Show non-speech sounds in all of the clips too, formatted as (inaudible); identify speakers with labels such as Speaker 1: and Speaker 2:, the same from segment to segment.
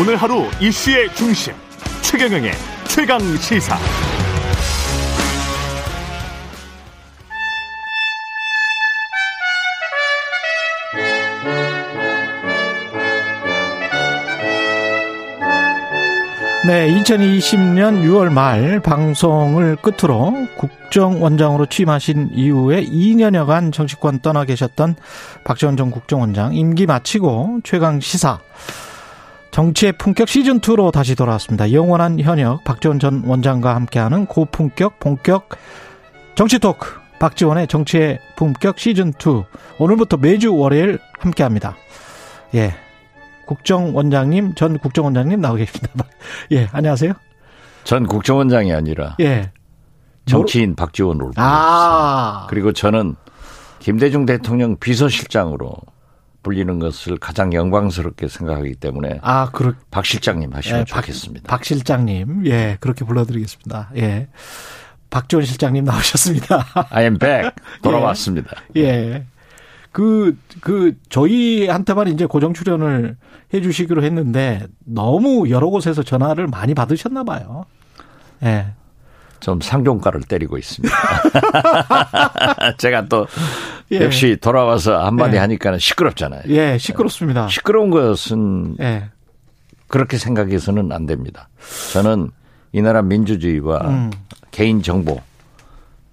Speaker 1: 오늘 하루 이슈의 중심 최경영의 최강 시사.
Speaker 2: 네, 2020년 6월 말 방송을 끝으로 국정원장으로 취임하신 이후에 2년여간 정치권 떠나 계셨던 박지원 전 국정원장 임기 마치고 최강 시사 정치의 품격 시즌 2로 다시 돌아왔습니다. 영원한 현역 박지원 전 원장과 함께하는 고품격 본격 정치 토크 박지원의 정치의 품격 시즌 2 오늘부터 매주 월요일 함께합니다. 예, 국정원장님, 전 국정원장님 나오 계십니다. (laughs) 예, 안녕하세요.
Speaker 3: 전 국정원장이 아니라
Speaker 2: 예.
Speaker 3: 정치인 박지원으로
Speaker 2: 아.
Speaker 3: 그리고 저는 김대중 대통령 비서실장으로 불리는 것을 가장 영광스럽게 생각하기 때문에
Speaker 2: 아, 그렇
Speaker 3: 박 실장님 하시면
Speaker 2: 예,
Speaker 3: 좋겠습니다.
Speaker 2: 박, 박 실장님. 예, 그렇게 불러 드리겠습니다. 예. 박지원 실장님 나오셨습니다. (laughs)
Speaker 3: I am back. 돌아왔습니다.
Speaker 2: 예. 예. 그, 그, 저희한테만 이제 고정 출연을 해 주시기로 했는데 너무 여러 곳에서 전화를 많이 받으셨나 봐요. 예.
Speaker 3: 좀 상종가를 때리고 있습니다. (laughs) 제가 또
Speaker 2: 예.
Speaker 3: 역시 돌아와서 한마디
Speaker 2: 예.
Speaker 3: 하니까는 시끄럽잖아요.
Speaker 2: 예, 시끄럽습니다.
Speaker 3: 시끄러운 것은
Speaker 2: 예.
Speaker 3: 그렇게 생각해서는 안 됩니다. 저는 이 나라 민주주의와
Speaker 2: 음.
Speaker 3: 개인 정보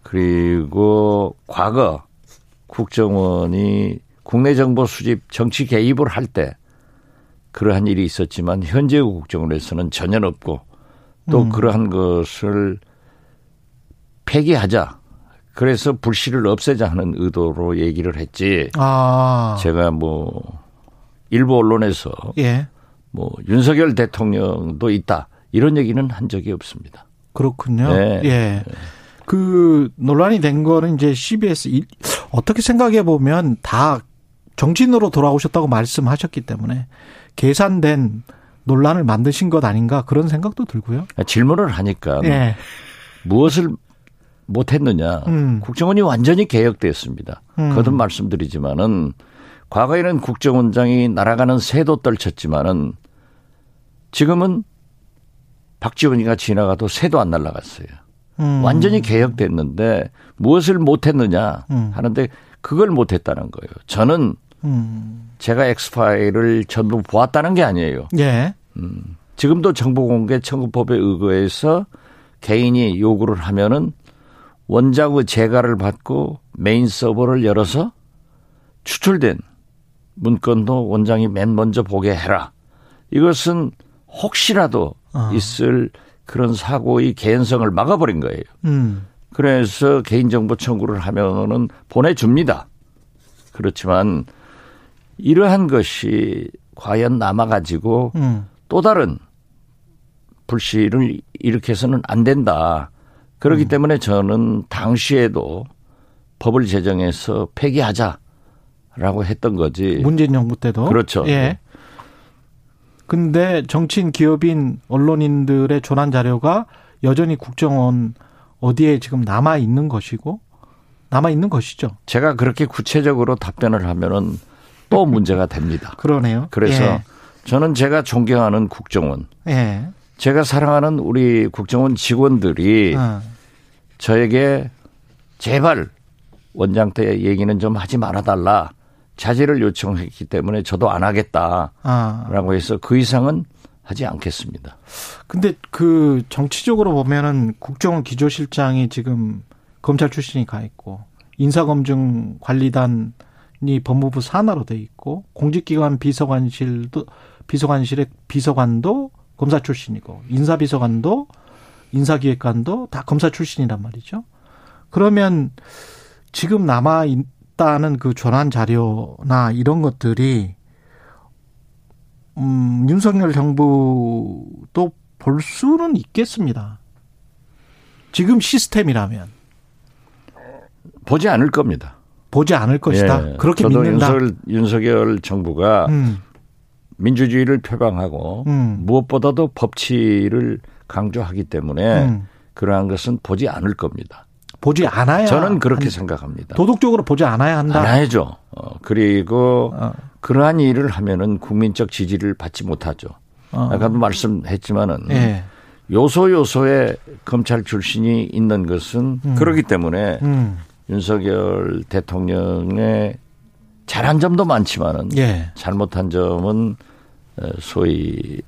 Speaker 3: 그리고 과거 국정원이 국내 정보 수집 정치 개입을 할 때 그러한 일이 있었지만 현재 국정원에서는 전혀 없고 또
Speaker 2: 음.
Speaker 3: 그러한 것을 폐기하자. 그래서 불씨를 없애자 하는 의도로 얘기를 했지.
Speaker 2: 아.
Speaker 3: 제가 뭐 일부 언론에서
Speaker 2: 예.
Speaker 3: 뭐 윤석열 대통령도 있다 이런 얘기는 한 적이 없습니다.
Speaker 2: 그렇군요.
Speaker 3: 네.
Speaker 2: 예. 그 논란이 된 거는 이제 CBS 이- 어떻게 생각해 보면 다 정치인으로 돌아오셨다고 말씀하셨기 때문에 계산된 논란을 만드신 것 아닌가 그런 생각도 들고요.
Speaker 3: 질문을 하니까
Speaker 2: 예.
Speaker 3: 무엇을 못했느냐.
Speaker 2: 음.
Speaker 3: 국정원이 완전히 개혁됐습니다.
Speaker 2: 음.
Speaker 3: 거듭 말씀드리지만은 과거에는 국정원장이 날아가는 새도 떨쳤지만은 지금은 박지원이가 지나가도 새도 안 날아갔어요.
Speaker 2: 음.
Speaker 3: 완전히 개혁됐는데 무엇을 못했느냐
Speaker 2: 음.
Speaker 3: 하는데 그걸 못했다는 거예요. 저는
Speaker 2: 음.
Speaker 3: 제가 엑스파일을 전부 보았다는 게 아니에요.
Speaker 2: 예.
Speaker 3: 지금도 정보공개 청구법에 의거해서 개인이 요구를 하면은 원작의 재가를 받고 메인 서버를 열어서 추출된 문건도 원장이 맨 먼저 보게 해라. 이것은 혹시라도
Speaker 2: 아.
Speaker 3: 있을 그런 사고의 개연성을 막아버린 거예요.
Speaker 2: 음.
Speaker 3: 그래서 개인정보 청구를 하면은 보내줍니다. 그렇지만 이러한 것이 과연 남아가지고
Speaker 2: 음.
Speaker 3: 또 다른 불씨를 일으켜서는 안 된다.
Speaker 2: 음.
Speaker 3: 그렇기 때문에 저는 당시에도 법을 제정해서 폐기하자라고 했던 거지.
Speaker 2: 문재인 정부 때도
Speaker 3: 그렇죠.
Speaker 2: 예.
Speaker 3: 네.
Speaker 2: 근데 정치인, 기업인, 언론인들의 조난 자료가 여전히 국정원 어디에 지금 남아 있는 것이고 남아 있는 것이죠.
Speaker 3: 제가 그렇게 구체적으로 답변을 하면은 또 (laughs) 문제가 됩니다.
Speaker 2: 그러네요.
Speaker 3: 그래서 저는 제가 존경하는 국정원,
Speaker 2: 예. 예.
Speaker 3: 제가 사랑하는 우리 국정원 직원들이
Speaker 2: 어.
Speaker 3: 저에게 제발 원장 때 얘기는 좀 하지 말아달라. 자제를 요청했기 때문에 저도 안 하겠다라고
Speaker 2: 아.
Speaker 3: 해서 그 이상은 하지 않겠습니다.
Speaker 2: 근데 그 정치적으로 보면은 국정원 기조실장이 지금 검찰 출신이 가 있고 인사검증 관리단 이 법무부 산하로 돼 있고 공직기관 비서관실도 비서관실의 비서관도 검사 출신이고 인사비서관도 인사기획관도 다 검사 출신이란 말이죠. 그러면 지금 남아 있다는 그 전환 자료나 이런 것들이 음, 윤석열 정부도 볼 수는 있겠습니다. 지금 시스템이라면
Speaker 3: 보지 않을 겁니다.
Speaker 2: 보지 않을 것이다.
Speaker 3: 예.
Speaker 2: 그렇게
Speaker 3: 저도
Speaker 2: 믿는다.
Speaker 3: 윤석열, 윤석열 정부가
Speaker 2: 음,
Speaker 3: 민주주의를 표방하고
Speaker 2: 음.
Speaker 3: 무엇보다도 법치를 강조하기 때문에
Speaker 2: 음.
Speaker 3: 그러한 것은 보지 않을 겁니다.
Speaker 2: 보지 않아야
Speaker 3: 저는 그렇게
Speaker 2: 한-
Speaker 3: 생각합니다.
Speaker 2: 도덕적으로 보지 않아야 한다.
Speaker 3: 알아야죠. 어, 그리고
Speaker 2: 어,
Speaker 3: 그러한 일을 하면은 국민적 지지를 받지 못하죠.
Speaker 2: 어.
Speaker 3: 아까도 말씀했지만은
Speaker 2: 예.
Speaker 3: 요소 요소에 검찰 출신이 있는 것은
Speaker 2: 음.
Speaker 3: 그러기 때문에
Speaker 2: 음.
Speaker 3: 윤석열 대통령의 잘한 점도 많지만은
Speaker 2: 예.
Speaker 3: 잘못한 점은 어, 소위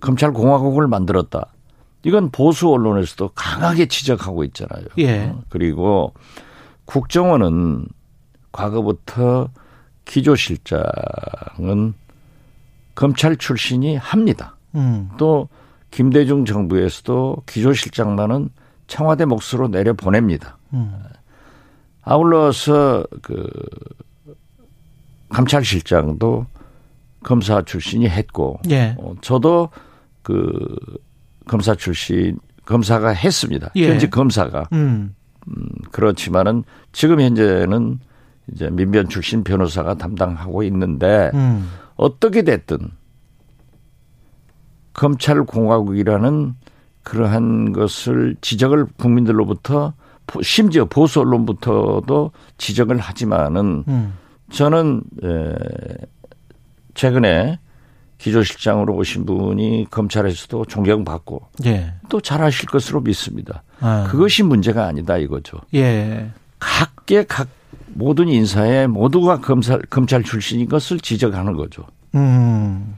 Speaker 3: 검찰 공화국을 만들었다. 이건 보수 언론에서도 강하게 지적하고 있잖아요.
Speaker 2: 예.
Speaker 3: 어, 그리고 국정원은 과거부터 기조실장은 검찰 출신이 합니다.
Speaker 2: 음.
Speaker 3: 또 김대중 정부에서도 기조실장만은 청와대 몫으로 내려 보냅니다.
Speaker 2: 음.
Speaker 3: 아울러서 그 감찰실장도 검사 출신이 했고
Speaker 2: 예.
Speaker 3: 어, 저도 그 검사 출신 검사가 했습니다.
Speaker 2: 예.
Speaker 3: 현직 검사가
Speaker 2: 음.
Speaker 3: 음, 그렇지만은 지금 현재는 이제 민변 출신 변호사가 담당하고 있는데
Speaker 2: 음.
Speaker 3: 어떻게 됐든 검찰 공화국이라는 그러한 것을 지적을 국민들로부터 보- 심지어 보수 언론부터도 지적을 하지만은
Speaker 2: 음.
Speaker 3: 저는 에, 최근에 기조실장으로 오신 분이 검찰에서도 존경받고
Speaker 2: 예.
Speaker 3: 또 잘하실 것으로 믿습니다.
Speaker 2: 아.
Speaker 3: 그것이 문제가 아니다 이거죠.
Speaker 2: 예.
Speaker 3: 각계 각 모든 인사에 모두가 검찰 검찰 출신인 것을 지적하는 거죠.
Speaker 2: 음.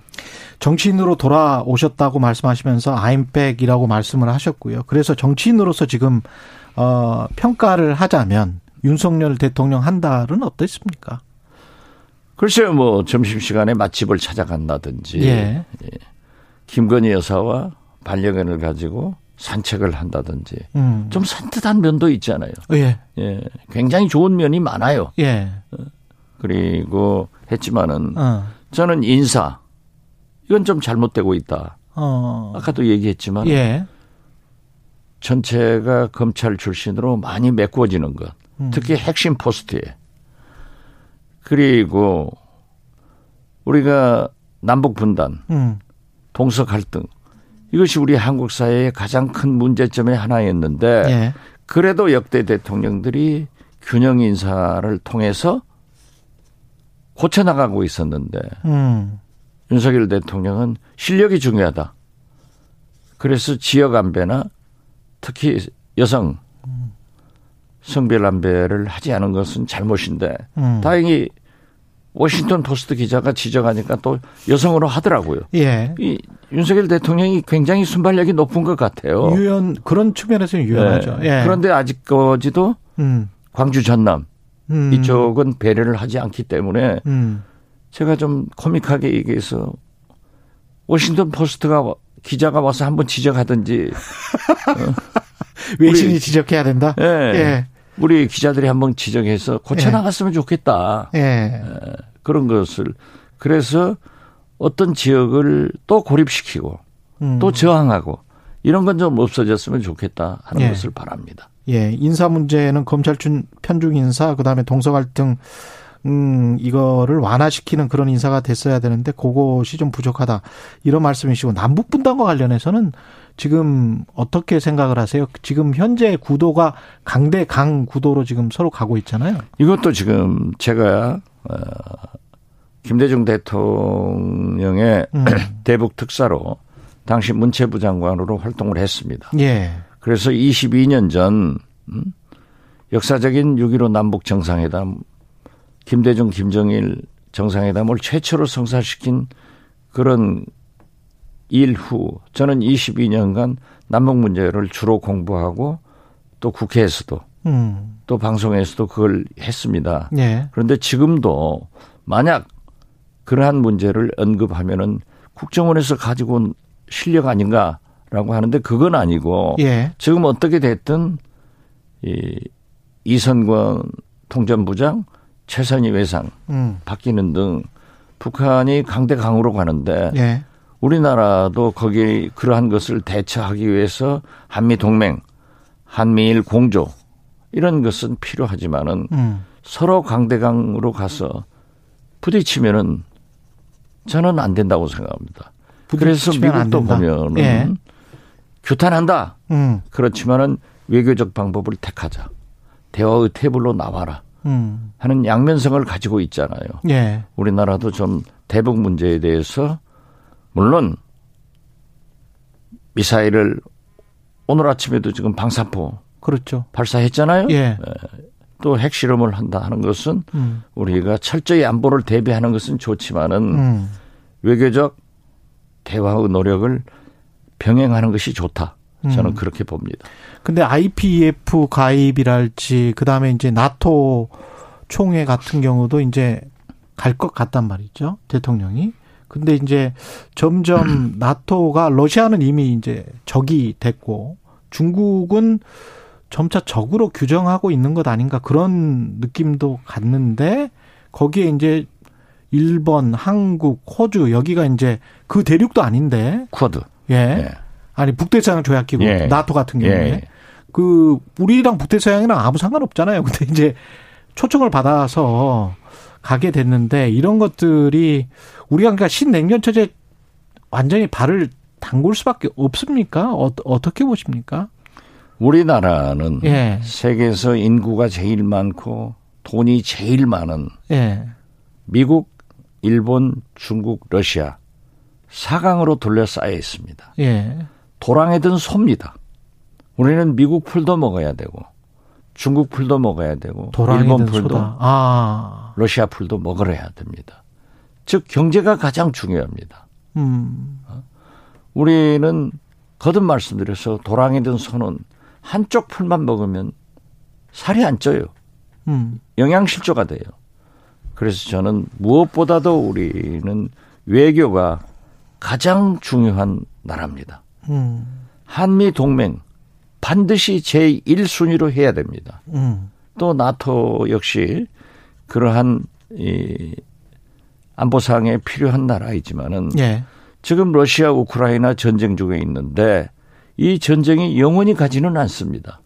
Speaker 2: 정치인으로 돌아오셨다고 말씀하시면서 아임백이라고 말씀을 하셨고요. 그래서 정치인으로서 지금 어 평가를 하자면 윤석열 대통령 한 달은 어땠습니까?
Speaker 3: 글쎄요, 뭐 점심시간에 맛집을 찾아간다든지,
Speaker 2: 예.
Speaker 3: 김건희 여사와 반려견을 가지고 산책을 한다든지,
Speaker 2: 음.
Speaker 3: 좀 산뜻한 면도 있잖아요.
Speaker 2: 예.
Speaker 3: 예, 굉장히 좋은 면이 많아요.
Speaker 2: 예.
Speaker 3: 그리고 했지만은
Speaker 2: 어.
Speaker 3: 저는 인사 이건 좀 잘못되고 있다.
Speaker 2: 어.
Speaker 3: 아까도 얘기했지만
Speaker 2: 예.
Speaker 3: 전체가 검찰 출신으로 많이 메꿔지는 것,
Speaker 2: 음.
Speaker 3: 특히 핵심 포스트에 그리고 우리가 남북 분단,
Speaker 2: 음.
Speaker 3: 동서 갈등 이것이 우리 한국 사회의 가장 큰 문제점의 하나였는데
Speaker 2: 예.
Speaker 3: 그래도 역대 대통령들이 균형 인사를 통해서 고쳐 나가고 있었는데
Speaker 2: 음.
Speaker 3: 윤석열 대통령은 실력이 중요하다. 그래서 지역 안배나 특히 여성 성별 안배를 하지 않은 것은 잘못인데
Speaker 2: 음.
Speaker 3: 다행히 워싱턴 포스트 기자가 지적하니까 또 여성으로 하더라고요.
Speaker 2: 예.
Speaker 3: 이 윤석열 대통령이 굉장히 순발력이 높은 것 같아요.
Speaker 2: 유연 그런 측면에서는 유연하죠.
Speaker 3: 네.
Speaker 2: 예.
Speaker 3: 그런데 아직까지도
Speaker 2: 음.
Speaker 3: 광주 전남
Speaker 2: 음.
Speaker 3: 이쪽은 배려를 하지 않기 때문에
Speaker 2: 음.
Speaker 3: 제가 좀 코믹하게 얘기해서 워싱턴 포스트가 와- 기자가 와서 한번 지적하든지 (laughs)
Speaker 2: 외신이
Speaker 3: 우리-
Speaker 2: 지적해야 된다.
Speaker 3: 예.
Speaker 2: 예.
Speaker 3: 우리 기자들이 한번 지적해서 고쳐
Speaker 2: 예.
Speaker 3: 나갔으면 좋겠다.
Speaker 2: 예.
Speaker 3: 그런 것을 그래서 어떤 지역을 또 고립시키고
Speaker 2: 음.
Speaker 3: 또 저항하고 이런 건 좀 없어졌으면 좋겠다 하는
Speaker 2: 예.
Speaker 3: 것을 바랍니다.
Speaker 2: 예, 인사 문제는 검찰 준 편중 인사 그다음에 동서 갈등 음 이거를 완화시키는 그런 인사가 됐어야 되는데 그것이 좀 부족하다. 이런 말씀이시고 남북 분단과 관련해서는 지금 어떻게 생각을 하세요? 지금 현재 구도가 강대 강 구도로 지금 서로 가고 있잖아요.
Speaker 3: 이것도 지금 제가 어, 김대중 대통령의
Speaker 2: 음. (clears throat)
Speaker 3: 대북 특사로 당시 문체부 장관으로 활동을 했습니다.
Speaker 2: 예.
Speaker 3: 그래서 22년 전 음, 역사적인 6.15 남북 정상회담 김대중 김정일 정상회담을 최초로 성사시킨 그런 일 후 저는 22년간 남북 문제를 주로 공부하고 또 국회에서도
Speaker 2: 음.
Speaker 3: 또 방송에서도 그걸 했습니다.
Speaker 2: 예.
Speaker 3: 그런데 지금도 만약 그러한 문제를 언급하면은 국정원에서 가지고 온 실력 아닌가라고 하는데 그건 아니고
Speaker 2: 예.
Speaker 3: 지금 어떻게 됐든 이 이선권 통전부장 최선희 외상
Speaker 2: 음.
Speaker 3: 바뀌는 등 북한이 강대 강으로 가는데
Speaker 2: 예.
Speaker 3: 우리나라도 거기에 그러한 것을 대처하기 위해서 한미 동맹, 한미일 공조 이런 것은 필요하지만은
Speaker 2: 음.
Speaker 3: 서로 강대강으로 가서 부딪히면은 저는 안 된다고 생각합니다. 그래서 미국도. 보면은
Speaker 2: 예.
Speaker 3: 규탄한다.
Speaker 2: 음.
Speaker 3: 그렇지만은 외교적 방법을 택하자. 대화의 테이블로 나와라.
Speaker 2: 음.
Speaker 3: 하는 양면성을 가지고 있잖아요.
Speaker 2: 예.
Speaker 3: 우리나라도 좀 대북 문제에 대해서 물론 미사일을 오늘 아침에도 지금 방사포
Speaker 2: 그렇죠.
Speaker 3: 발사했잖아요.
Speaker 2: 예.
Speaker 3: 또 핵실험을 한다 하는 것은
Speaker 2: 음.
Speaker 3: 우리가 철저히 안보를 대비하는 것은 좋지만은
Speaker 2: 음.
Speaker 3: 외교적 대화의 노력을 병행하는 것이 좋다. 저는
Speaker 2: 음.
Speaker 3: 그렇게 봅니다.
Speaker 2: 근데 IPEF 가입이랄지 그다음에 이제 나토 총회 같은 경우도 이제 갈 것 같단 말이죠. 대통령이. 근데 이제 점점 (clears throat) 나토가 러시아는 이미 이제 적이 됐고 중국은 점차 적으로 규정하고 있는 것 아닌가 그런 느낌도 갔는데 거기에 이제 일본, 한국, 호주 여기가 이제 그 대륙도 아닌데
Speaker 3: 쿼드.
Speaker 2: 예.
Speaker 3: 예.
Speaker 2: 아니 북대서양 조약 기구
Speaker 3: 예.
Speaker 2: 나토 같은 경우에
Speaker 3: 예.
Speaker 2: 그 우리랑 북대서양이랑 아무 상관없잖아요. 근데 이제 초청을 받아서 가게 됐는데 이런 것들이 우리가 그러니까 신냉전 체제 완전히 발을 담글 수밖에 없습니까? 어, 어떻게 보십니까?
Speaker 3: 우리나라는
Speaker 2: 예.
Speaker 3: 세계에서 인구가 제일 많고 돈이 제일 많은
Speaker 2: 예.
Speaker 3: 미국, 일본, 중국, 러시아 4강으로 둘러싸여 있습니다.
Speaker 2: 예.
Speaker 3: 도랑이든 소입니다. 우리는 미국 풀도 먹어야 되고 중국 풀도 먹어야 되고 일본 풀도.
Speaker 2: 아.
Speaker 3: 러시아 풀도 먹으러야 됩니다. 즉 경제가 가장 중요합니다.
Speaker 2: 음.
Speaker 3: 우리는 거듭 말씀드려서 도랑이든 소는 한쪽 풀만 먹으면 살이 안 쪄요.
Speaker 2: 음.
Speaker 3: 영양실조가 돼요. 그래서 저는 무엇보다도 우리는 외교가 가장 중요한 나라입니다.
Speaker 2: 음.
Speaker 3: 한미 동맹 반드시 제1순위로 해야 됩니다.
Speaker 2: 음.
Speaker 3: 또 나토 역시 그러한 이 안보상에 필요한 나라이지만은
Speaker 2: 예.
Speaker 3: 지금 러시아 우크라이나 전쟁 중에 있는데 이 전쟁이 영원히 가지는 않습니다.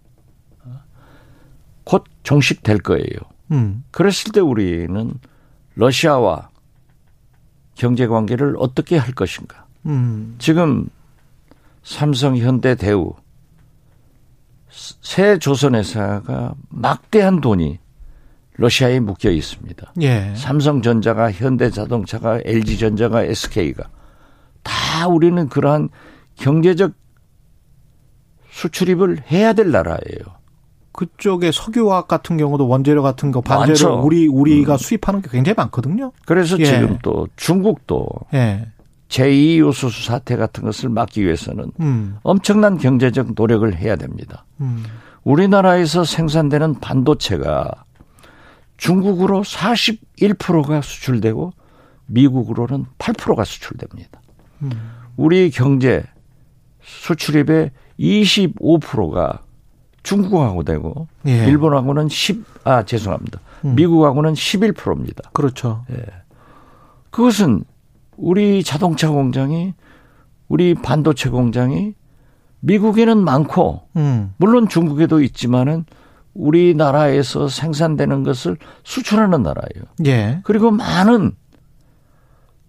Speaker 3: 곧 종식될 거예요.
Speaker 2: 음.
Speaker 3: 그랬을 때 우리는 러시아와 경제 관계를 어떻게 할 것인가?
Speaker 2: 음.
Speaker 3: 지금 삼성, 현대, 대우 새 조선회사가 막대한 돈이 러시아에 묶여 있습니다.
Speaker 2: 예.
Speaker 3: 삼성전자가 현대자동차가 LG전자가 SK가 다 우리는 그러한 경제적 수출입을 해야 될 나라예요.
Speaker 2: 그쪽에 석유화학 같은 경우도 원재료 같은 거 반재료
Speaker 3: 많죠.
Speaker 2: 우리 우리가
Speaker 3: 음.
Speaker 2: 수입하는 게 굉장히 많거든요.
Speaker 3: 그래서
Speaker 2: 예.
Speaker 3: 지금 또 중국도
Speaker 2: 예.
Speaker 3: 제2요소수 사태 같은 것을 막기 위해서는
Speaker 2: 음.
Speaker 3: 엄청난 경제적 노력을 해야 됩니다.
Speaker 2: 음.
Speaker 3: 우리나라에서 생산되는 반도체가 중국으로 41%가 수출되고 미국으로는 8%가 수출됩니다.
Speaker 2: 음.
Speaker 3: 우리 경제 수출입의 25%가 중국하고 되고
Speaker 2: 예.
Speaker 3: 일본하고는 10, 아, 죄송합니다.
Speaker 2: 음.
Speaker 3: 미국하고는 11%입니다.
Speaker 2: 그렇죠.
Speaker 3: 그것은 우리 자동차 공장이 우리 반도체 공장이 미국에는 많고
Speaker 2: 음.
Speaker 3: 물론 중국에도 있지만은 우리나라에서 생산되는 것을 수출하는 나라예요.
Speaker 2: 예.
Speaker 3: 그리고 많은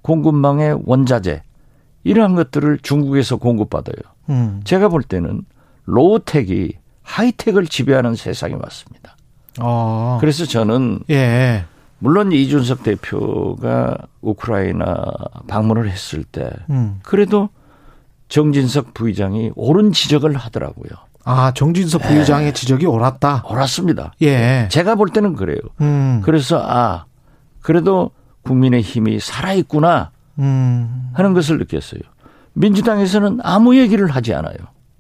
Speaker 3: 공급망의 원자재 이러한 것들을 중국에서 공급받아요.
Speaker 2: 음.
Speaker 3: 제가 볼 때는 로우텍이 하이텍을 지배하는 세상이 왔습니다.
Speaker 2: 어.
Speaker 3: 그래서 저는
Speaker 2: 예.
Speaker 3: 물론 이준석 대표가 우크라이나 방문을 했을 때
Speaker 2: 음.
Speaker 3: 그래도 정진석 부의장이 옳은 지적을 하더라고요.
Speaker 2: 아, 정진석 부의장의 지적이 옳았다.
Speaker 3: 옳았습니다.
Speaker 2: 예.
Speaker 3: 제가 볼 때는 그래요.
Speaker 2: 음.
Speaker 3: 그래서 아 그래도 국민의 힘이 살아 있구나
Speaker 2: 음.
Speaker 3: 하는 것을 느꼈어요. 민주당에서는 아무 얘기를 하지 않아요.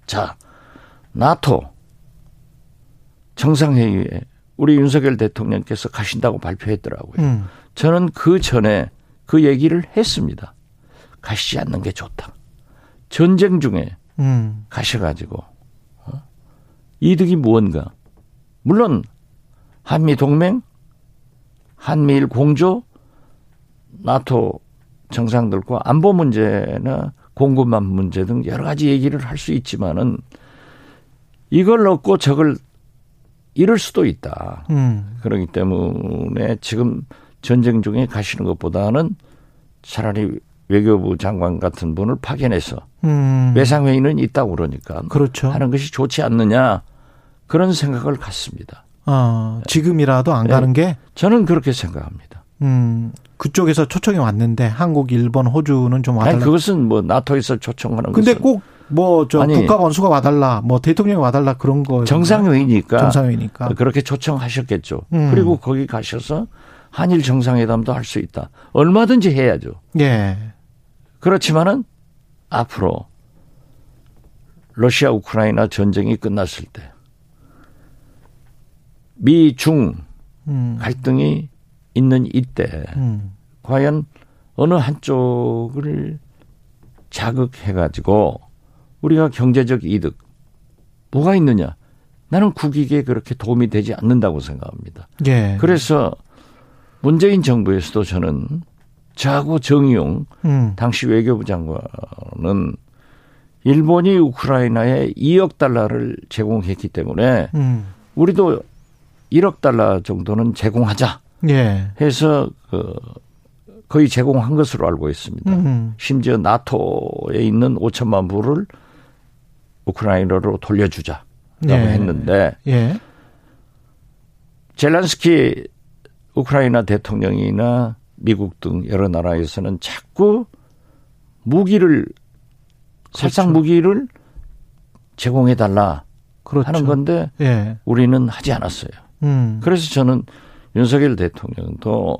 Speaker 3: 자, 나토 정상회의에 우리 윤석열 대통령께서 가신다고 발표했더라고요.
Speaker 2: 음.
Speaker 3: 저는 그 전에 그 얘기를 했습니다. 가시지 않는 게 좋다. 전쟁 중에
Speaker 2: 음.
Speaker 3: 가셔가지고 어? 이득이 무언가? 물론 한미 동맹, 한미일 공조, 나토 정상들과 안보 문제나 공급망 문제 등 여러 가지 얘기를 할 수 있지만은 이걸 얻고 저걸 잃을 수도 있다.
Speaker 2: 음.
Speaker 3: 그렇기 때문에 지금 전쟁 중에 가시는 것보다는 차라리 외교부 장관 같은 분을 파견해서
Speaker 2: 음.
Speaker 3: 외상회의는 있다고 그러니까
Speaker 2: 그렇죠.
Speaker 3: 하는 것이 좋지 않느냐 그런 생각을 갖습니다.
Speaker 2: 어, 지금이라도 안
Speaker 3: 네.
Speaker 2: 가는 게
Speaker 3: 저는 그렇게 생각합니다.
Speaker 2: 음, 그쪽에서 초청이 왔는데 한국, 일본, 호주는 좀 와달라.
Speaker 3: 아니 그것은 뭐 나토에서 초청하는
Speaker 2: 근데
Speaker 3: 것은
Speaker 2: 꼭 뭐저
Speaker 3: 아니,
Speaker 2: 국가 원수가 와달라, 뭐 대통령이 와달라 그런 거
Speaker 3: 정상회의니까
Speaker 2: 정상회의니까.
Speaker 3: 그렇게 초청하셨겠죠.
Speaker 2: 음.
Speaker 3: 그리고 거기 가셔서 한일 정상회담도 할 수 있다. 얼마든지 해야죠.
Speaker 2: 예.
Speaker 3: 그렇지만은 앞으로 러시아 우크라이나 전쟁이 끝났을 때 미중
Speaker 2: 음.
Speaker 3: 갈등이 있는 이때
Speaker 2: 음.
Speaker 3: 과연 어느 한쪽을 자극해 가지고 우리가 경제적 이득 뭐가 있느냐? 나는 국익에 그렇게 도움이 되지 않는다고 생각합니다.
Speaker 2: 예.
Speaker 3: 그래서 문재인 정부에서도 저는 저하고 정의용
Speaker 2: 음.
Speaker 3: 당시 외교부 장관은 일본이 우크라이나에 2억 달러를 제공했기 때문에
Speaker 2: 음.
Speaker 3: 우리도 1억 달러 정도는 제공하자
Speaker 2: 예.
Speaker 3: 해서 그 거의 제공한 것으로 알고 있습니다.
Speaker 2: 음.
Speaker 3: 심지어 나토에 있는 5천만 불을 우크라이나로 돌려주자라고
Speaker 2: 예.
Speaker 3: 했는데
Speaker 2: 예.
Speaker 3: 젤란스키 우크라이나 대통령이나 미국 등 여러 나라에서는 자꾸 무기를 살상
Speaker 2: 그렇죠.
Speaker 3: 무기를 제공해 달라
Speaker 2: 그렇죠.
Speaker 3: 하는 건데
Speaker 2: 예.
Speaker 3: 우리는 하지 않았어요.
Speaker 2: 음.
Speaker 3: 그래서 저는 윤석열 대통령도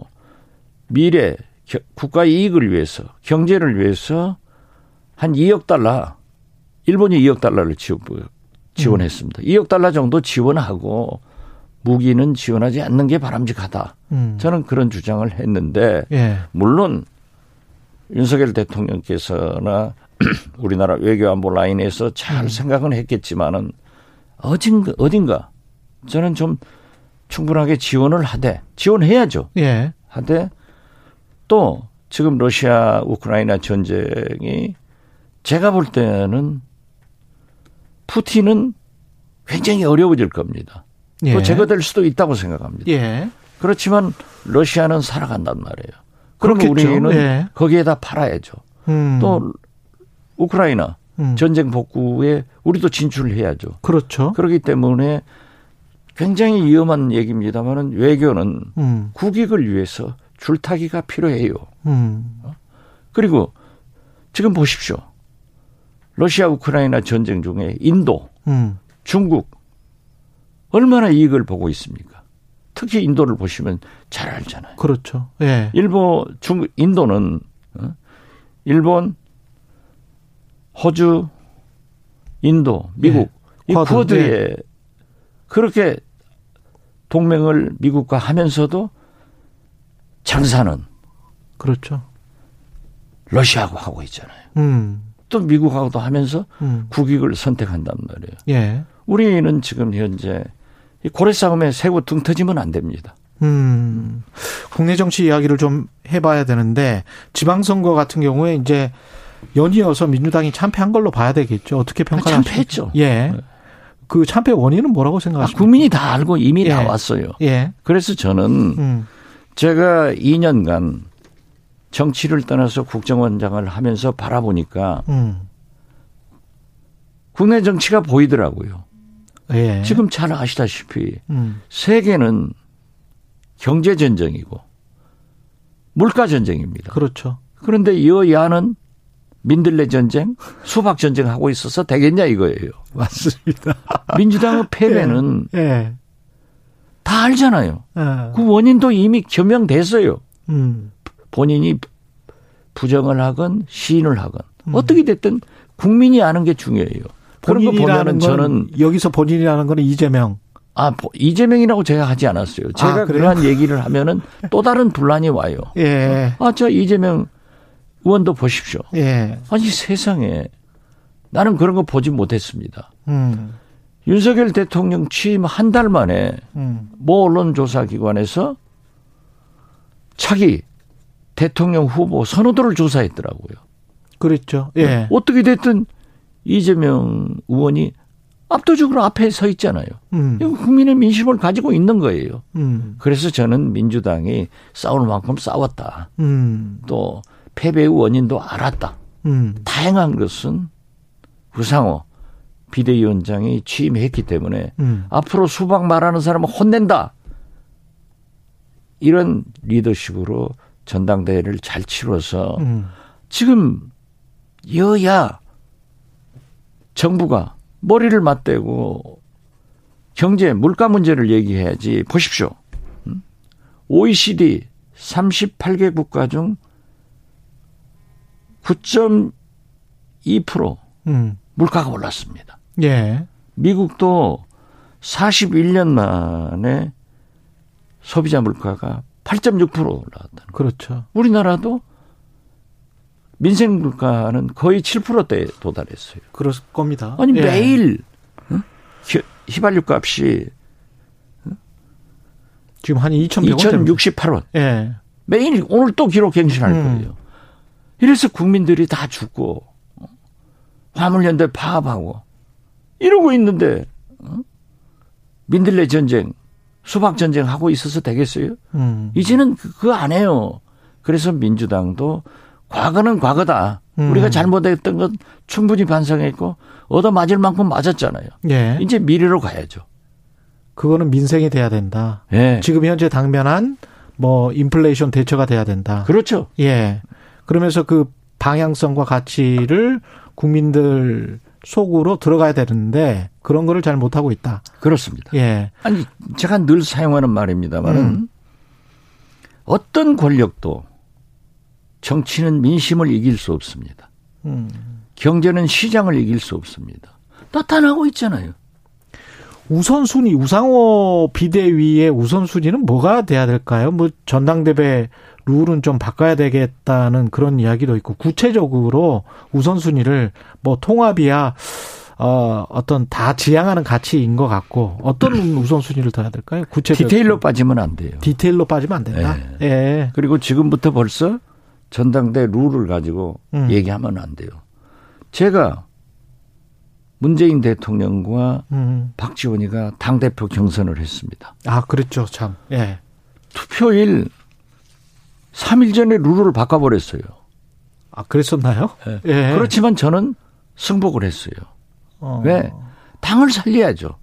Speaker 3: 미래 겨- 국가 이익을 위해서 경제를 위해서 한 2억 달러 일본이 2억 달러를 지원, 지원했습니다. 2억 달러 정도 지원하고 무기는 지원하지 않는 게 바람직하다.
Speaker 2: 음.
Speaker 3: 저는 그런 주장을 했는데
Speaker 2: 예.
Speaker 3: 물론 윤석열 대통령께서나 (clears throat) 우리나라 외교안보 라인에서 잘 생각은 했겠지만은 어딘가 어딘가 저는 좀 충분하게 지원을 하되 지원해야죠.
Speaker 2: 예.
Speaker 3: 하되 또 지금 러시아 우크라이나 전쟁이 제가 볼 때는 푸틴은 굉장히 어려워질 겁니다.
Speaker 2: 예.
Speaker 3: 또 제거될 수도 있다고 생각합니다.
Speaker 2: 예.
Speaker 3: 그렇지만 러시아는 살아간단 말이에요. 그러면
Speaker 2: 그렇겠죠.
Speaker 3: 우리는
Speaker 2: 예.
Speaker 3: 거기에다 팔아야죠.
Speaker 2: 음.
Speaker 3: 또 우크라이나
Speaker 2: 음.
Speaker 3: 전쟁 복구에 우리도 진출해야죠.
Speaker 2: 그렇죠.
Speaker 3: 그렇기 때문에 굉장히 위험한 얘기입니다만은 외교는
Speaker 2: 음.
Speaker 3: 국익을 위해서 줄타기가 필요해요.
Speaker 2: 음.
Speaker 3: 그리고 지금 보십시오. 러시아 우크라이나 전쟁 중에 인도,
Speaker 2: 음.
Speaker 3: 중국 얼마나 이익을 보고 있습니까? 특히 인도를 보시면 잘 알잖아요.
Speaker 2: 그렇죠. 예.
Speaker 3: 일본, 중, 인도는, 어? 일본, 호주, 인도, 미국, 이
Speaker 2: 쿼드,
Speaker 3: 쿼드에 그렇게 동맹을 미국과 하면서도 장사는
Speaker 2: 그렇죠.
Speaker 3: 러시아하고 하고 있잖아요.
Speaker 2: 음.
Speaker 3: 또 미국하고도 하면서
Speaker 2: 음.
Speaker 3: 국익을 선택한단 말이에요.
Speaker 2: 예.
Speaker 3: 우리는 지금 현재 이 고래 싸움에 새고 등 터지면 안 됩니다.
Speaker 2: 음. 국내 정치 이야기를 좀 해봐야 되는데 지방선거 같은 경우에 이제 연이어서 민주당이 참패한 걸로 봐야 되겠죠. 어떻게 평가하십니까?
Speaker 3: 참패했죠.
Speaker 2: 예. 그 참패 원인은 뭐라고
Speaker 3: 아,
Speaker 2: 생각하십니까?
Speaker 3: 국민이 다 알고 이미
Speaker 2: 예.
Speaker 3: 나왔어요.
Speaker 2: 예.
Speaker 3: 그래서 저는
Speaker 2: 음.
Speaker 3: 제가 2년간 정치를 떠나서 국정원장을 하면서 바라보니까
Speaker 2: 음.
Speaker 3: 국내 정치가 보이더라고요.
Speaker 2: 예.
Speaker 3: 지금 잘 아시다시피
Speaker 2: 음.
Speaker 3: 세계는 경제 전쟁이고 물가 전쟁입니다.
Speaker 2: 그렇죠.
Speaker 3: 그런데 여야는 민들레 전쟁, 수박 전쟁 하고 있어서 되겠냐 이거예요. (laughs)
Speaker 2: 맞습니다.
Speaker 3: 민주당의 패배는 (laughs)
Speaker 2: 예.
Speaker 3: 다 알잖아요.
Speaker 2: 예.
Speaker 3: 그 원인도 이미究명됐어요.
Speaker 2: 음.
Speaker 3: 본인이 부정을 하건 시인을 하건
Speaker 2: 음.
Speaker 3: 어떻게 됐든 국민이 아는 게 중요해요. 그런 거
Speaker 2: 본인이라는
Speaker 3: 보면은
Speaker 2: 건
Speaker 3: 저는
Speaker 2: 여기서 본인이라는 거는 이재명.
Speaker 3: 아 보- 이재명이라고 제가 하지 않았어요. 제가
Speaker 2: 아?
Speaker 3: 그러한 얘기를 하면은 또 다른 분란이 와요.
Speaker 2: 예.
Speaker 3: 아저 이재명 의원도 보십시오.
Speaker 2: 예.
Speaker 3: 아니 세상에 나는 그런 거 보지 못했습니다.
Speaker 2: 음.
Speaker 3: 윤석열 대통령 취임 한 달 만에
Speaker 2: 음.
Speaker 3: 모 언론 조사 기관에서 차기 대통령 후보 선호도를 조사했더라고요.
Speaker 2: 그랬죠. 예.
Speaker 3: 어떻게 됐든 이재명 의원이 압도적으로 앞에 서 있잖아요.
Speaker 2: 음.
Speaker 3: 국민의 민심을 가지고 있는 거예요.
Speaker 2: 음.
Speaker 3: 그래서 저는 민주당이 싸울 만큼 싸웠다.
Speaker 2: 음.
Speaker 3: 또 패배의 원인도 알았다.
Speaker 2: 음.
Speaker 3: 다행한 것은 우상호 비대위원장이 취임했기 때문에
Speaker 2: 음.
Speaker 3: 앞으로 수박 말하는 사람은 혼낸다. 이런 리더십으로 전당대회를 잘 치러서
Speaker 2: 음.
Speaker 3: 지금 여야 정부가 머리를 맞대고 경제 물가 문제를 얘기해야지 보십시오. 음? OECD 38개 국가 중 9.2%
Speaker 2: 음.
Speaker 3: 물가가 올랐습니다.
Speaker 2: 예.
Speaker 3: 미국도 41년 만에 소비자 물가가 8.6% 올라왔다는 거.
Speaker 2: 그렇죠.
Speaker 3: 우리나라도 민생 물가는 거의 7%대에 도달했어요.
Speaker 2: 그럴 겁니다.
Speaker 3: 아니
Speaker 2: 예.
Speaker 3: 매일 어? 휘- 휘발유 값이
Speaker 2: 지금 한 2,100원.
Speaker 3: 2,068원.
Speaker 2: 예.
Speaker 3: 매일 오늘 또 기록 갱신할
Speaker 2: 음.
Speaker 3: 거예요. 이래서 국민들이 다 죽고 어? 화물연대 파업하고 이러고 있는데 어? 민들레 전쟁, 수박 전쟁 하고 있어서 되겠어요?
Speaker 2: 음.
Speaker 3: 이제는 그- 그거 안 해요. 그래서 민주당도 과거는 과거다.
Speaker 2: 음.
Speaker 3: 우리가 잘못했던 건 충분히 반성했고 얻어 맞을 만큼 맞았잖아요.
Speaker 2: 예.
Speaker 3: 이제 미래로 가야죠.
Speaker 2: 그거는 민생이 돼야 된다.
Speaker 3: 예.
Speaker 2: 지금 현재 당면한 뭐 인플레이션 대처가 돼야 된다.
Speaker 3: 그렇죠.
Speaker 2: 예. 그러면서 그 방향성과 가치를 국민들 속으로 들어가야 되는데 그런 거를 잘 못하고 있다.
Speaker 3: 그렇습니다.
Speaker 2: 예.
Speaker 3: 아니 제가 늘 사용하는 말입니다만은
Speaker 2: 음.
Speaker 3: 어떤 권력도 정치는 민심을 이길 수 없습니다.
Speaker 2: 음.
Speaker 3: 경제는 시장을 이길 수 없습니다. 나타나고 있잖아요.
Speaker 2: 우선순위, 우상호 비대위의 우선순위는 뭐가 돼야 될까요? 뭐 전당대회 룰은 좀 바꿔야 되겠다는 그런 이야기도 있고 구체적으로 우선순위를 뭐 통합이야 어, 어떤 다 지향하는 가치인 것 같고 어떤 (clears throat) 우선순위를 둬야 될까요? 구체적
Speaker 3: 디테일로 빠지면 안 돼요.
Speaker 2: 디테일로 빠지면 안 된다.
Speaker 3: 네.
Speaker 2: 예.
Speaker 3: 그리고 지금부터 벌써 전당대 룰을 가지고
Speaker 2: 음.
Speaker 3: 얘기하면 안 돼요. 제가 문재인 대통령과
Speaker 2: 음.
Speaker 3: 박지원이가 당 대표 경선을 했습니다.
Speaker 2: 아, 그랬죠, 참. 예.
Speaker 3: 투표일 3일 전에 룰을 바꿔버렸어요.
Speaker 2: 아, 그랬었나요?
Speaker 3: 예.
Speaker 2: 예.
Speaker 3: 그렇지만 저는 승복을 했어요.
Speaker 2: 어.
Speaker 3: 왜? 당을 살려야죠.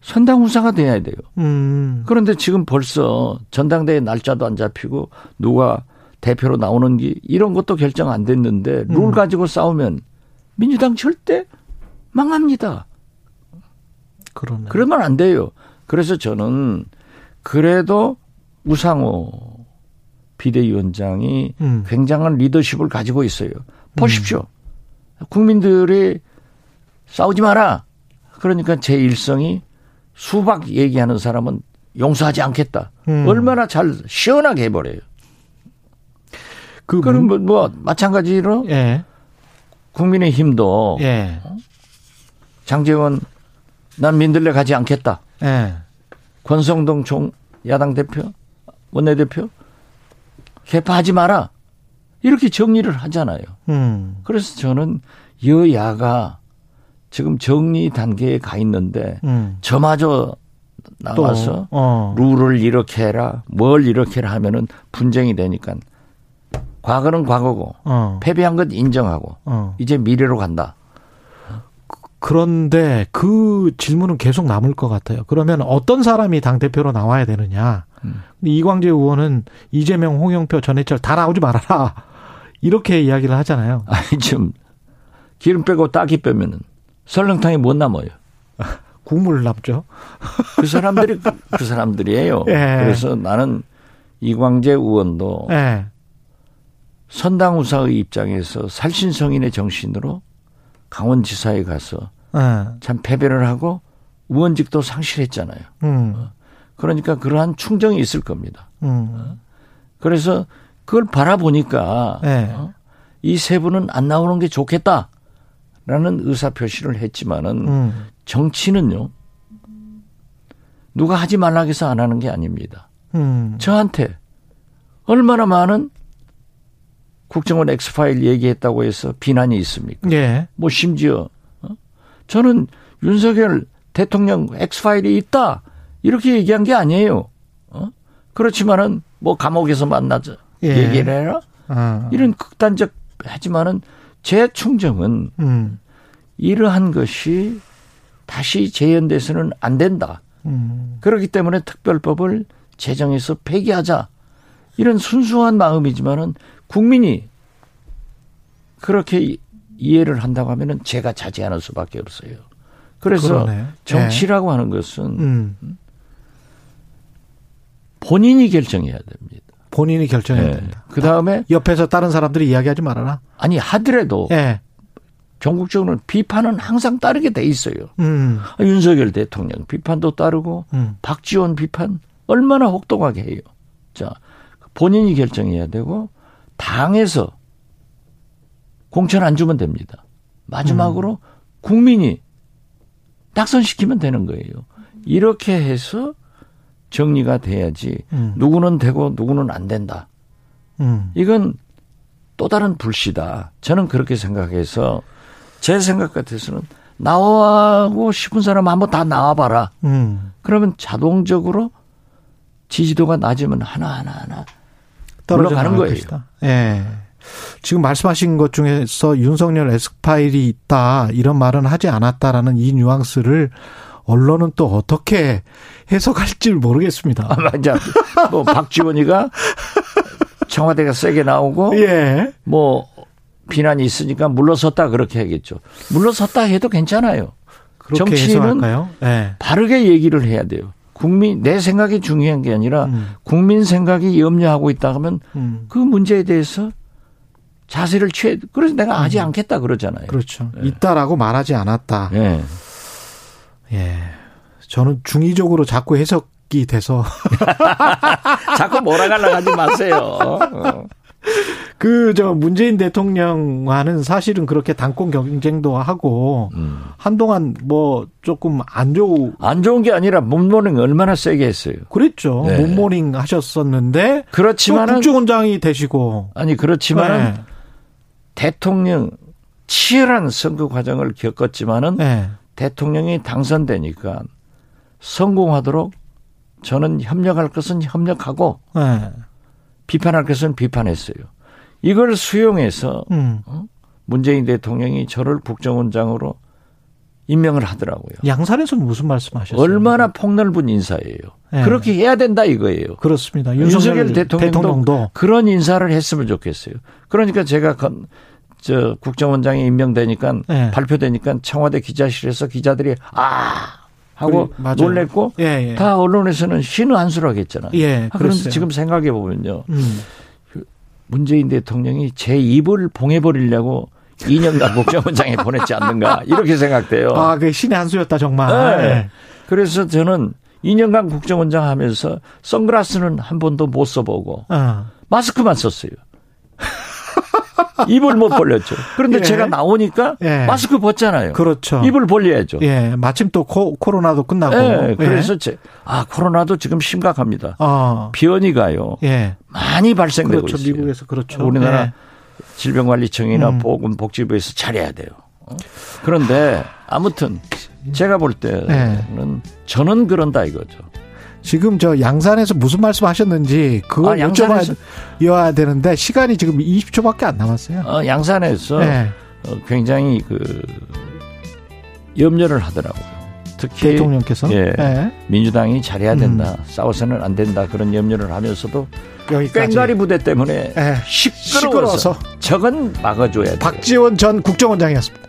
Speaker 3: 선당 후사가 돼야 돼요.
Speaker 2: 음.
Speaker 3: 그런데 지금 벌써 전당대회 날짜도 안 잡히고 누가 대표로 나오는 게 이런 것도 결정 안 됐는데 룰
Speaker 2: 음.
Speaker 3: 가지고 싸우면 민주당 절대 망합니다.
Speaker 2: 그러네.
Speaker 3: 그러면 안 돼요. 그래서 저는 그래도 우상호 비대위원장이
Speaker 2: 음.
Speaker 3: 굉장한 리더십을 가지고 있어요. 보십시오. 국민들이 싸우지 마라. 그러니까 제 일성이 수박 얘기하는 사람은 용서하지 않겠다.
Speaker 2: 음.
Speaker 3: 얼마나 잘 시원하게 해버려요.
Speaker 2: 그
Speaker 3: 그럼
Speaker 2: 문-
Speaker 3: 뭐, 뭐 마찬가지로
Speaker 2: 예.
Speaker 3: 국민의 힘도
Speaker 2: 예.
Speaker 3: 장재원 난 민들레 가지 않겠다.
Speaker 2: 예.
Speaker 3: 권성동 총 야당 대표 원내대표 개파하지 마라. 이렇게 정리를 하잖아요.
Speaker 2: 음.
Speaker 3: 그래서 저는 여야가 지금 정리 단계에 가 있는데
Speaker 2: 음.
Speaker 3: 저마저
Speaker 2: 또
Speaker 3: 나와서
Speaker 2: 어.
Speaker 3: 룰을 이렇게 해라, 뭘 이렇게 해라 하면은 분쟁이 되니까 과거는 과거고
Speaker 2: 어.
Speaker 3: 패배한 것 인정하고
Speaker 2: 어.
Speaker 3: 이제 미래로 간다.
Speaker 2: 그런데 그 질문은 계속 남을 것 같아요. 그러면 어떤 사람이 당 대표로 나와야 되느냐?
Speaker 3: 음.
Speaker 2: 근데 이광재 의원은 이재명, 홍영표, 전해철 다 나오지 말아라 이렇게 이야기를 하잖아요. (laughs)
Speaker 3: 아니 좀 기름 빼고 따기 빼면은 설렁탕이 못 남아요. (laughs)
Speaker 2: 국물 남죠.
Speaker 3: 그 사람들이 그- 그 사람들이에요.
Speaker 2: 예.
Speaker 3: 그래서 나는 이광재 의원도
Speaker 2: 예.
Speaker 3: 선당 우사의 입장에서 살신성인의 정신으로 강원지사에 가서
Speaker 2: 예.
Speaker 3: 참 패배를 하고 의원직도 상실했잖아요.
Speaker 2: 음.
Speaker 3: 그러니까 그러한 충정이 있을 겁니다.
Speaker 2: 음.
Speaker 3: 그래서 그걸 바라보니까
Speaker 2: 예.
Speaker 3: 어? 이세 분은 안 나오는 게 좋겠다라는 의사 표시를 했지만은
Speaker 2: 음.
Speaker 3: 정치는요 누가 하지 말라고 해서 안 하는 게 아닙니다.
Speaker 2: 음.
Speaker 3: 저한테 얼마나 많은 국정원 엑스파일 얘기했다고 해서 비난이 있습니까?
Speaker 2: 예.
Speaker 3: 뭐 심지어 어? 저는 윤석열 대통령 엑스파일이 있다 이렇게 얘기한 게 아니에요. 어? 그렇지만은 뭐 감옥에서 만나자
Speaker 2: 예.
Speaker 3: 얘기를 해라
Speaker 2: 아.
Speaker 3: 이런 극단적 하지만은 제 충정은
Speaker 2: 음.
Speaker 3: 이러한 것이 다시 재현돼서는 안 된다.
Speaker 2: 음.
Speaker 3: 그렇기 때문에 특별법을 제정해서 폐기하자. 이런 순수한 마음이지만은 국민이 그렇게 이해를 한다고 하면은 제가 자제하는 수밖에 없어요. 그래서
Speaker 2: 그러네.
Speaker 3: 정치라고 하는 것은
Speaker 2: 음.
Speaker 3: 본인이 결정해야 됩니다.
Speaker 2: 본인이 결정해야
Speaker 3: 예.
Speaker 2: 된다.
Speaker 3: 그 다음에
Speaker 2: 옆에서 다른 사람들이 이야기하지 말아라.
Speaker 3: 아니 하더라도
Speaker 2: 예.
Speaker 3: 전국적으로 비판은 항상 따르게 돼 있어요.
Speaker 2: 음.
Speaker 3: 아, 윤석열 대통령 비판도 따르고
Speaker 2: 음.
Speaker 3: 박지원 비판 얼마나 혹독하게 해요. 자, 본인이 결정해야 되고 당에서 공천 안 주면 됩니다. 마지막으로
Speaker 2: 음.
Speaker 3: 국민이 낙선시키면 되는 거예요. 이렇게 해서 정리가 돼야지
Speaker 2: 음.
Speaker 3: 누구는 되고 누구는 안 된다.
Speaker 2: 음.
Speaker 3: 이건 또 다른 불씨다. 저는 그렇게 생각해서 제 생각 같아서는 나오고 싶은 사람 한번 다 나와봐라.
Speaker 2: 음.
Speaker 3: 그러면 자동적으로 지지도가 낮으면 하나하나 하나
Speaker 2: 나갈
Speaker 3: 거예요.
Speaker 2: 것이다. 예. 지금 말씀하신 것 중에서 윤석열 에스파일이 있다 이런 말은 하지 않았다라는 이 뉘앙스를 언론은 또 어떻게 해석할지 모르겠습니다.
Speaker 3: 아, 맞아. 뭐 박지원이가 청와대가 세게 나오고
Speaker 2: 예.
Speaker 3: 뭐 비난이 있으니까 물러섰다 그렇게 하겠죠. 물러섰다 해도 괜찮아요. 정치인은
Speaker 2: 해석할까요? 예.
Speaker 3: 바르게 얘기를 해야 돼요. 국민 내 생각이 중요한 게 아니라
Speaker 2: 음.
Speaker 3: 국민 생각이 염려하고 있다 하면
Speaker 2: 음.
Speaker 3: 그 문제에 대해서 자세를 취해 그래서 내가 하지 않겠다 그러잖아요.
Speaker 2: 그렇죠. 있다라고 말하지 않았다.
Speaker 3: 예.
Speaker 2: 예. 저는 중의적으로 자꾸 해석이 돼서 (laughs)
Speaker 3: 자꾸 몰아가려 하지 마세요. 어.
Speaker 2: 그 저 문재인 대통령과는 사실은 그렇게 당권 경쟁도 하고
Speaker 3: 음.
Speaker 2: 한동안 뭐 조금 안 좋고
Speaker 3: 안 좋은 게 아니라 몸모닝 얼마나 세게 했어요.
Speaker 2: 그랬죠.
Speaker 3: 네.
Speaker 2: 몸모닝 하셨었는데 또
Speaker 3: 그렇지만은
Speaker 2: 국정원장이 되시고
Speaker 3: 아니 그렇지만은
Speaker 2: 네.
Speaker 3: 대통령 치열한 선거 과정을 겪었지만은
Speaker 2: 네.
Speaker 3: 대통령이 당선되니까 성공하도록 저는 협력할 것은 협력하고
Speaker 2: 네.
Speaker 3: 비판할 것은 비판했어요. 이걸 수용해서
Speaker 2: 음.
Speaker 3: 문재인 대통령이 저를 국정원장으로 임명을 하더라고요.
Speaker 2: 양산에서 무슨 말씀하셨어요?
Speaker 3: 얼마나 폭넓은 인사예요.
Speaker 2: 네.
Speaker 3: 그렇게 해야 된다 이거예요.
Speaker 2: 그렇습니다.
Speaker 3: 윤석열
Speaker 2: 윤석열
Speaker 3: 대통령도,
Speaker 2: 대통령도
Speaker 3: 그런 인사를 했으면 좋겠어요. 그러니까 제가 건- 저 국정원장에 임명되니까
Speaker 2: 네.
Speaker 3: 발표되니까 청와대 기자실에서 기자들이 아 하고
Speaker 2: 맞아요.
Speaker 3: 놀랬고
Speaker 2: 예, 예.
Speaker 3: 다 언론에서는 신의 한수라고 했잖아요.
Speaker 2: 예,
Speaker 3: 아, 그런데. 지금 생각해 보면요.
Speaker 2: 음.
Speaker 3: 문재인 대통령이 제 입을 봉해버리려고 2년간 국정원장에 보냈지 않는가 이렇게 생각돼요.
Speaker 2: 아, 그 신의 한 수였다 정말.
Speaker 3: 네. 그래서 저는 2년간 국정원장 하면서 선글라스는 한 번도 못 써보고
Speaker 2: 어.
Speaker 3: 마스크만 썼어요. (laughs) 입을 못 벌렸죠. 그런데
Speaker 2: 예.
Speaker 3: 제가 나오니까
Speaker 2: 예.
Speaker 3: 마스크 벗잖아요.
Speaker 2: 그렇죠.
Speaker 3: 입을 벌려야죠.
Speaker 2: 예, 마침 또 코, 코로나도 끝나고.
Speaker 3: 예, 그래서 제, 아 코로나도 지금 심각합니다.
Speaker 2: 어.
Speaker 3: 변이가요
Speaker 2: 예.
Speaker 3: 많이 발생되고
Speaker 2: 그렇죠.
Speaker 3: 있어요.
Speaker 2: 미국에서 그렇죠.
Speaker 3: 우리나라
Speaker 2: 예.
Speaker 3: 질병관리청이나
Speaker 2: 음.
Speaker 3: 보건복지부에서 잘해야 돼요. 어? 그런데 아무튼 제가 볼 때는
Speaker 2: 네.
Speaker 3: 저는 그런다 이거죠.
Speaker 2: 지금 저 양산에서 무슨 말씀 하셨는지 그걸
Speaker 3: 아,
Speaker 2: 여쭤봐야 되는데 시간이 지금 20초밖에 안 남았어요.
Speaker 3: 어, 양산에서
Speaker 2: 네.
Speaker 3: 어, 굉장히 그 염려를 하더라고요. 특히
Speaker 2: 대통령께서.
Speaker 3: 예.
Speaker 2: 네.
Speaker 3: 민주당이 잘해야 된다, 싸워서는 안 된다 그런 염려를 하면서도
Speaker 2: 여기까지.
Speaker 3: 꽹가리 부대 때문에
Speaker 2: 예.
Speaker 3: 시끄러워서,
Speaker 2: 시끄러워서.
Speaker 3: 저건 막아줘야 돼요.
Speaker 2: 박지원 전 국정원장이었습니다.